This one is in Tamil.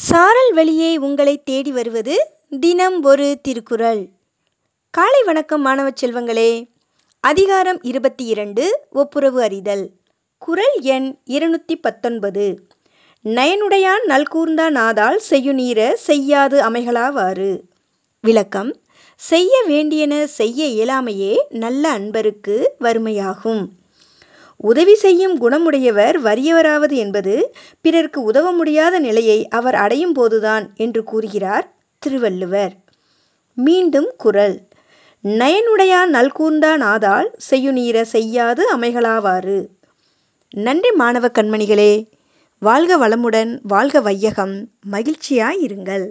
சாரல் வழியே உங்களை தேடி வருவது தினம் ஒரு திருக்குறள். காலை வணக்கம் மாணவ செல்வங்களே. அதிகாரம் இருபத்தி இரண்டு ஒப்புரவு அறிதல். குறள் எண் இருநூற்றி பத்தொன்பது நயனுடையான் நல்கூர்ந்தா நாதால் செய்யுநீர செய்யாது அமைகளாவாறு. விளக்கம் செய்ய வேண்டியன செய்ய இயலாமையே நல்ல அன்பருக்கு வறுமையாகும். உதவி செய்யும் குணமுடையவர் வறியவராவது என்பது பிறருக்கு உதவ முடியாத நிலையை அவர் அடையும் போதுதான் என்று கூறுகிறார் திருவள்ளுவர். மீண்டும் குரல். நயனுடையான் நல்கூர்ந்தா நாதால் செய்யுநீர செய்யாது அமைகளாவாறு. நன்றி மாணவ கண்மணிகளே. வாழ்க வளமுடன் வாழ்க வையகம். மகிழ்ச்சியாயிருங்கள்